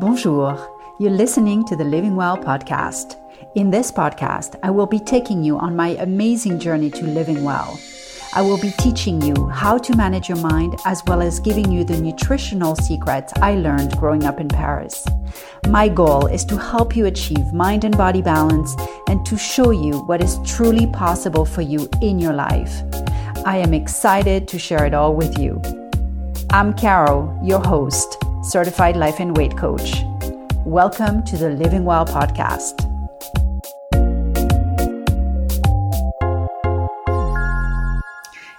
Bonjour. You're listening to the Living Well podcast. In this podcast, I will be taking you on my amazing journey to living well. I will be teaching you how to manage your mind as well as giving you the nutritional secrets I learned growing up in Paris. My goal is to help you achieve mind and body balance and to show you what is truly possible for you in your life. I am excited to share it all with you. I'm Caro, your host, certified life and weight coach. Welcome to the Living Well podcast.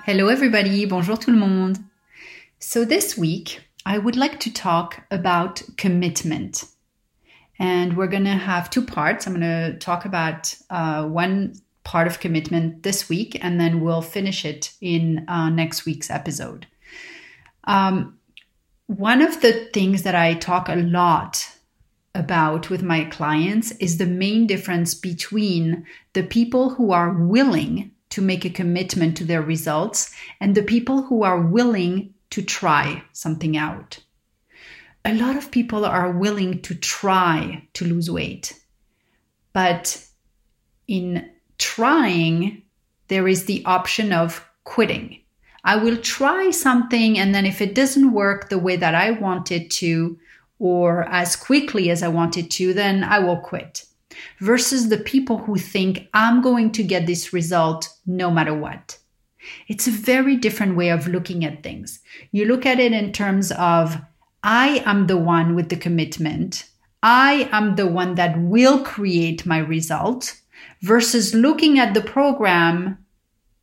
Hello, everybody. Bonjour, tout le monde. So, this week, I would like to talk about commitment. And we're going to have two parts. I'm going to talk about uh, one part of commitment this week, and then we'll finish it in uh, next week's episode. Um, one of the things that I talk a lot about with my clients is the main difference between the people who are willing to make a commitment to their results and the people who are willing to try something out. A lot of people are willing to try to lose weight, but in trying, there is the option of quitting. I will try something, and then if it doesn't work the way that I want it to, or as quickly as I want it to, then I will quit. Versus the people who think I'm going to get this result no matter what. It's a very different way of looking at things. You look at it in terms of I am the one with the commitment. I am the one that will create my result versus looking at the program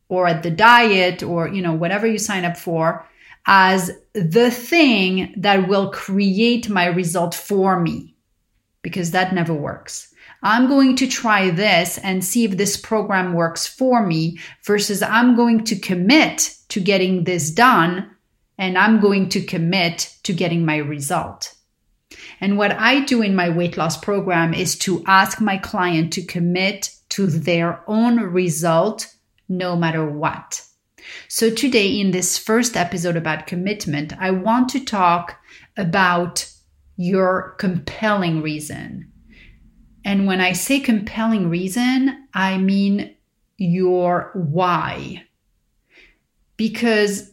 or at the diet or you know whatever you sign up for as the thing that will create my result for me because that never works. I'm going to try this and see if this program works for me versus I'm going to commit to getting this done and I'm going to commit to getting my result. And what I do in my weight loss program is to ask my client to commit to their own result no matter what. So, today, in this first episode about commitment, I want to talk about your compelling reason. And when I say compelling reason, I mean your why. Because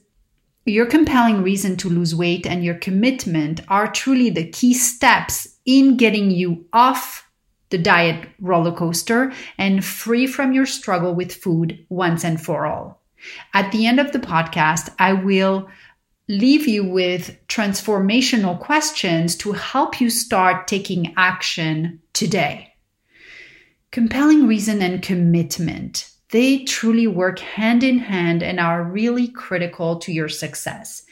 your compelling reason to lose weight and your commitment are truly the key steps in getting you off the diet roller coaster and free from your struggle with food once and for all. At the end of the podcast, I will leave you with transformational questions to help you start taking action today. Compelling reason and commitment. They truly work hand in hand and are really critical to your success.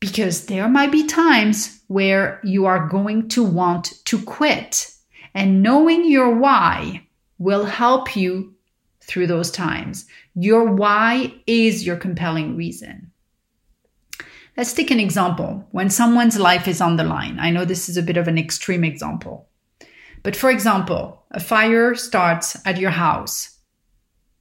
Because there might be times where you are going to want to quit and knowing your why will help you through those times. Your why is your compelling reason. Let's take an example when someone's life is on the line. I know this is a bit of an extreme example. But for example, a fire starts at your house.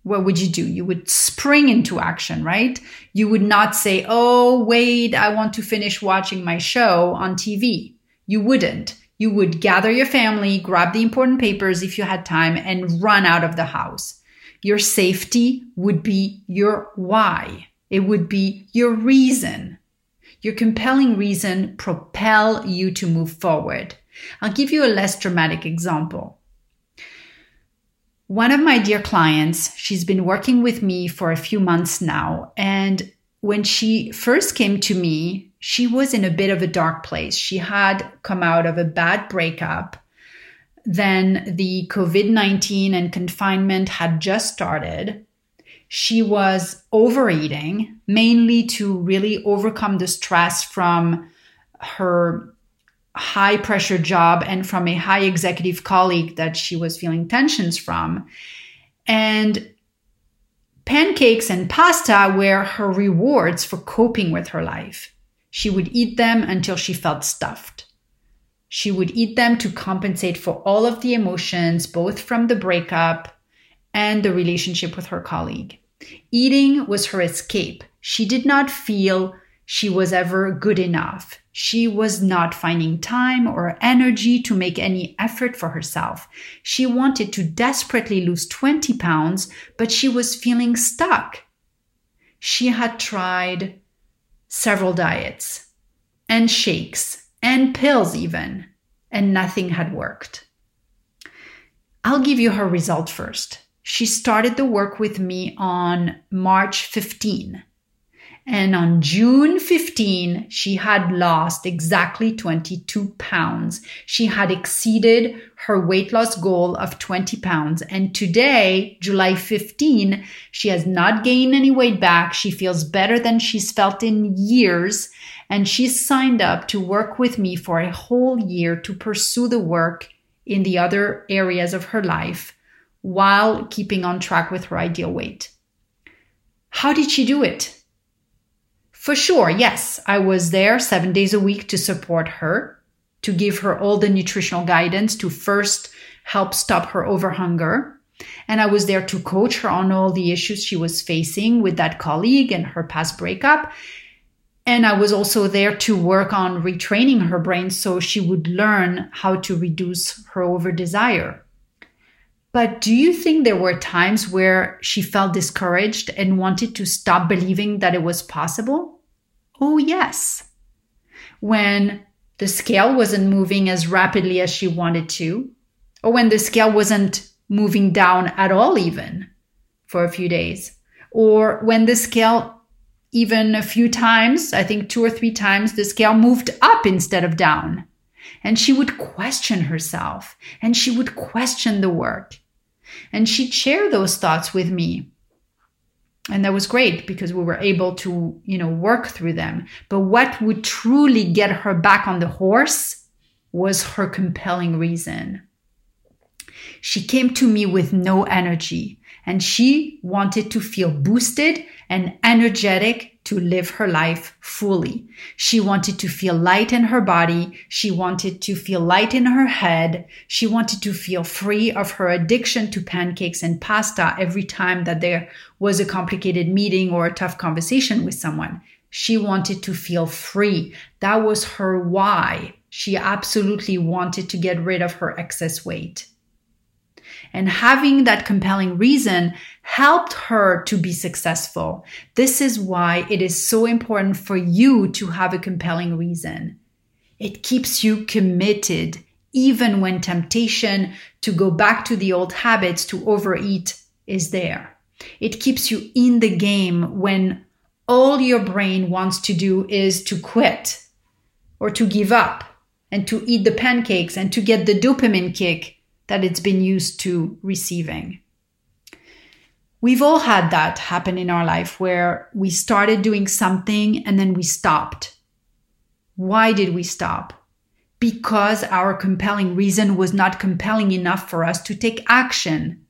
What would you do? You would spring into action, right? You would not say, Oh, wait, I want to finish watching my show on TV. You wouldn't you would gather your family, grab the important papers if you had time, and run out of the house. Your safety would be your why. It would be your reason. Your compelling reason propel you to move forward. I'll give you a less dramatic example. One of my dear clients, she's been working with me for a few months now, and when she first came to me, she was in a bit of a dark place. She had come out of a bad breakup. Then the COVID 19 and confinement had just started. She was overeating, mainly to really overcome the stress from her high pressure job and from a high executive colleague that she was feeling tensions from. And pancakes and pasta were her rewards for coping with her life. She would eat them until she felt stuffed. She would eat them to compensate for all of the emotions, both from the breakup and the relationship with her colleague. Eating was her escape. She did not feel she was ever good enough. She was not finding time or energy to make any effort for herself. She wanted to desperately lose 20 pounds, but she was feeling stuck. She had tried several diets and shakes and pills, even, and nothing had worked. I'll give you her result first. She started the work with me on March 15. And on June 15, she had lost exactly 22 pounds. She had exceeded her weight loss goal of 20 pounds. And today, July 15, she has not gained any weight back. She feels better than she's felt in years. And she's signed up to work with me for a whole year to pursue the work in the other areas of her life while keeping on track with her ideal weight. How did she do it? For sure, yes, I was there seven days a week to support her, to give her all the nutritional guidance to first help stop her overhunger. And I was there to coach her on all the issues she was facing with that colleague and her past breakup. And I was also there to work on retraining her brain so she would learn how to reduce her over desire. But do you think there were times where she felt discouraged and wanted to stop believing that it was possible? Oh, yes. When the scale wasn't moving as rapidly as she wanted to, or when the scale wasn't moving down at all, even for a few days, or when the scale, even a few times, I think two or three times, the scale moved up instead of down. And she would question herself and she would question the work. And she'd share those thoughts with me and that was great because we were able to you know work through them. But what would truly get her back on the horse was her compelling reason. She came to me with no energy and she wanted to feel boosted and energetic to live her life fully. She wanted to feel light in her body. She wanted to feel light in her head. She wanted to feel free of her addiction to pancakes and pasta every time that there was a complicated meeting or a tough conversation with someone. She wanted to feel free. That was her why. She absolutely wanted to get rid of her excess weight. And having that compelling reason helped her to be successful. This is why it is so important for you to have a compelling reason. It keeps you committed, even when temptation to go back to the old habits to overeat is there. It keeps you in the game when all your brain wants to do is to quit or to give up and to eat the pancakes and to get the dopamine kick that it's been used to receiving. We've all had that happen in our life where we started doing something and then we stopped. Why did we stop? Because our compelling reason was not compelling enough for us to take action.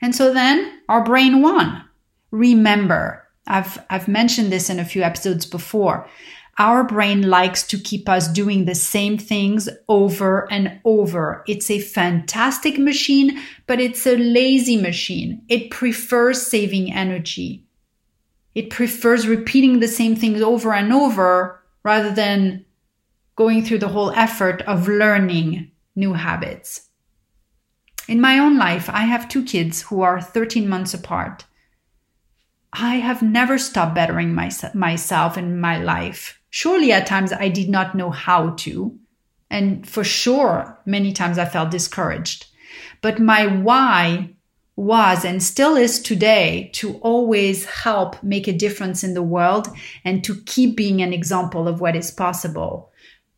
And so then our brain won. Remember, I've, I've mentioned this in a few episodes before. Our brain likes to keep us doing the same things over and over. It's a fantastic machine, but it's a lazy machine. It prefers saving energy. It prefers repeating the same things over and over rather than going through the whole effort of learning new habits. In my own life, I have two kids who are 13 months apart. I have never stopped bettering my, myself in my life. Surely at times I did not know how to. And for sure, many times I felt discouraged. But my why was and still is today to always help make a difference in the world and to keep being an example of what is possible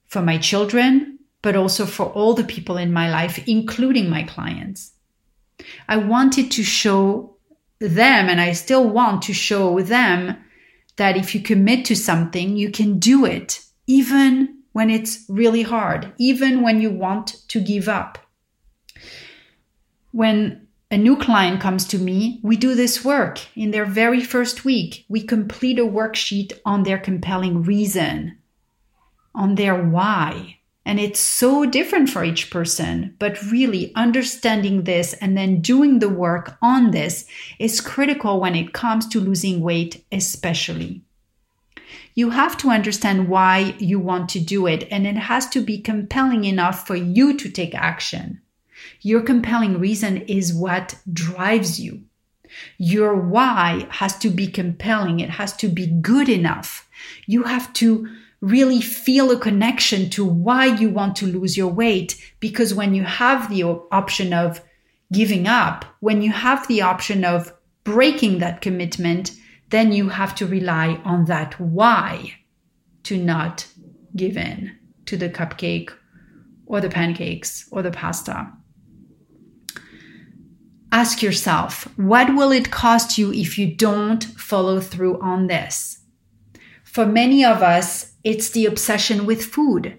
for my children, but also for all the people in my life, including my clients. I wanted to show them, and I still want to show them that if you commit to something, you can do it, even when it's really hard, even when you want to give up. When a new client comes to me, we do this work in their very first week. We complete a worksheet on their compelling reason, on their why. And it's so different for each person, but really understanding this and then doing the work on this is critical when it comes to losing weight, especially. You have to understand why you want to do it, and it has to be compelling enough for you to take action. Your compelling reason is what drives you. Your why has to be compelling. It has to be good enough. You have to really feel a connection to why you want to lose your weight. Because when you have the option of giving up, when you have the option of breaking that commitment, then you have to rely on that why to not give in to the cupcake or the pancakes or the pasta. Ask yourself, what will it cost you if you don't follow through on this? For many of us, it's the obsession with food.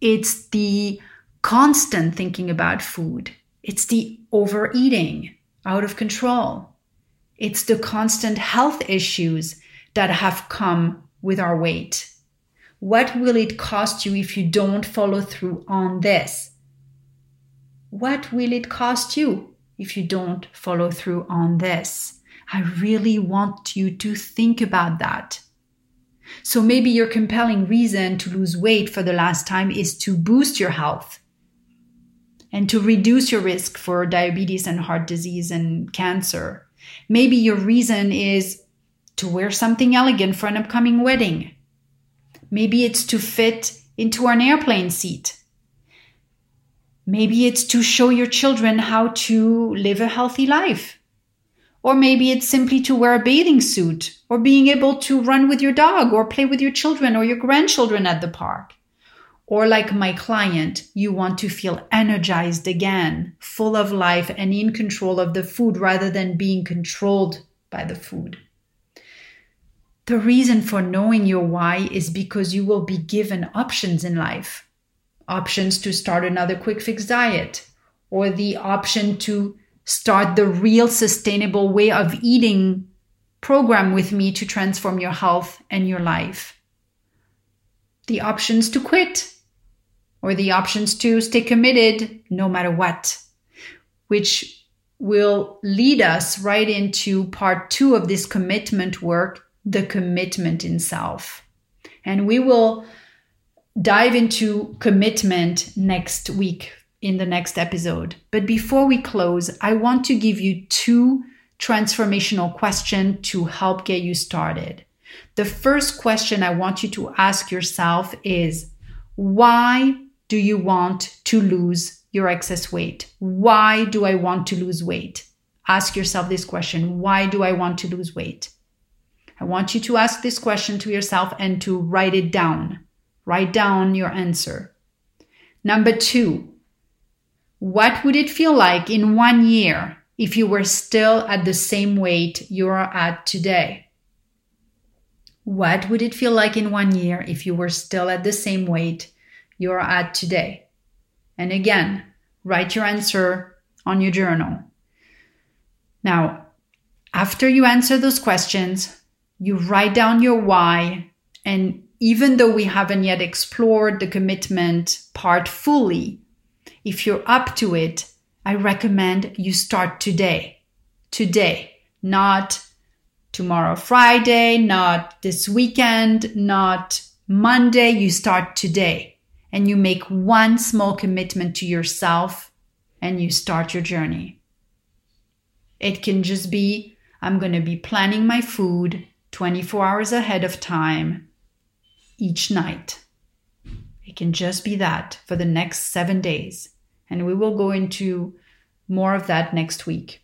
It's the constant thinking about food. It's the overeating out of control. It's the constant health issues that have come with our weight. What will it cost you if you don't follow through on this? What will it cost you if you don't follow through on this. I really want you to think about that. So maybe your compelling reason to lose weight for the last time is to boost your health and to reduce your risk for diabetes and heart disease and cancer. Maybe your reason is to wear something elegant for an upcoming wedding. Maybe it's to fit into an airplane seat. Maybe it's to show your children how to live a healthy life. Or maybe it's simply to wear a bathing suit or being able to run with your dog or play with your children or your grandchildren at the park. Or like my client, you want to feel energized again, full of life and in control of the food rather than being controlled by the food. The reason for knowing your why is because you will be given options in life options to start another quick fix diet or the option to start the real sustainable way of eating program with me to transform your health and your life. The options to quit or the options to stay committed no matter what, which will lead us right into part two of this commitment work, the commitment in self. And we will dive into commitment next week in the next episode. But before we close, I want to give you two transformational questions to help get you started. The first question I want you to ask yourself is why do you want to lose your excess weight? Why do I want to lose weight? Ask yourself this question Why do I want to lose weight? I want you to ask this question to yourself and to write it down. Write down your answer. Number two, what would it feel like in one year if you were still at the same weight you're at today? What would it feel like in one year if you were still at the same weight you're at today? And again, write your answer on your journal. Now, after you answer those questions, you write down your why and even though we haven't yet explored the commitment part fully, if you're up to it, I recommend you start today. Today, not tomorrow, Friday, not this weekend, not Monday. You start today and you make one small commitment to yourself and you start your journey. It can just be I'm going to be planning my food 24 hours ahead of time each night. It can just be that for the next seven days. And we will go into more of that next week.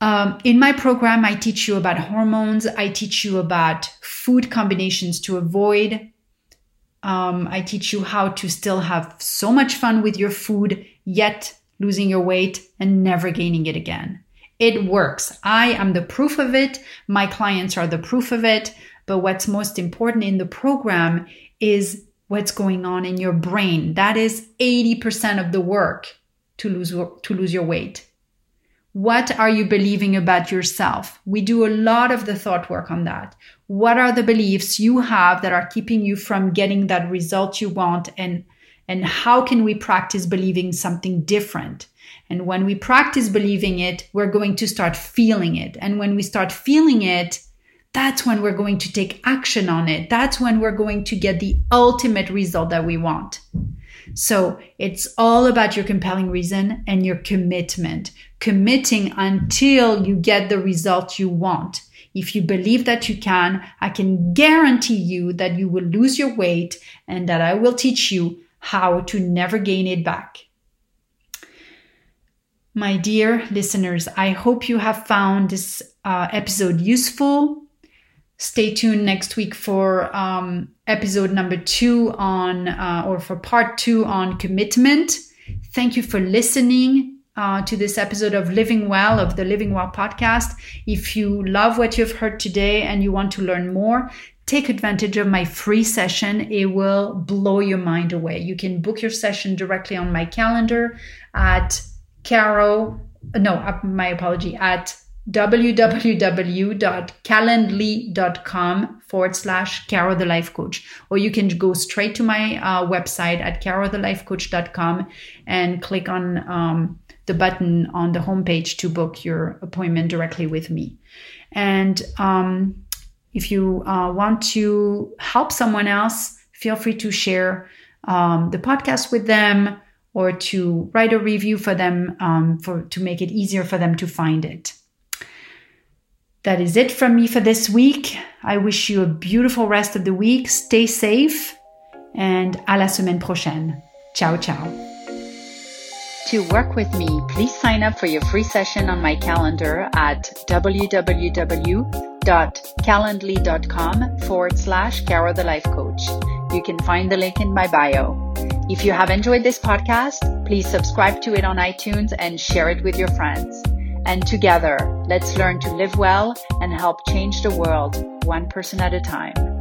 Um, in my program, I teach you about hormones. I teach you about food combinations to avoid. Um, I teach you how to still have so much fun with your food, yet losing your weight and never gaining it again. It works. I am the proof of it. My clients are the proof of it. But what's most important in the program is what's going on in your brain. That is 80% of the work to lose, to lose your weight. What are you believing about yourself? We do a lot of the thought work on that. What are the beliefs you have that are keeping you from getting that result you want? And, and how can we practice believing something different? And when we practice believing it, we're going to start feeling it. And when we start feeling it, that's when we're going to take action on it. That's when we're going to get the ultimate result that we want. So it's all about your compelling reason and your commitment, committing until you get the result you want. If you believe that you can, I can guarantee you that you will lose your weight and that I will teach you how to never gain it back. My dear listeners, I hope you have found this uh, episode useful. Stay tuned next week for um, episode number two on, uh, or for part two on commitment. Thank you for listening uh, to this episode of Living Well, of the Living Well podcast. If you love what you've heard today and you want to learn more, take advantage of my free session. It will blow your mind away. You can book your session directly on my calendar at Caro, no, uh, my apology, at www.calendly.com forward slash Caro the Life Coach. Or you can go straight to my uh, website at carothelifecoach.com and click on um, the button on the homepage to book your appointment directly with me. And um, if you uh, want to help someone else, feel free to share um, the podcast with them or to write a review for them um, for to make it easier for them to find it. That is it from me for this week. I wish you a beautiful rest of the week. Stay safe and à la semaine prochaine. Ciao, ciao. To work with me, please sign up for your free session on my calendar at www.calendly.com forward slash Caro the Life Coach. You can find the link in my bio. If you have enjoyed this podcast, please subscribe to it on iTunes and share it with your friends. And together, let's learn to live well and help change the world one person at a time.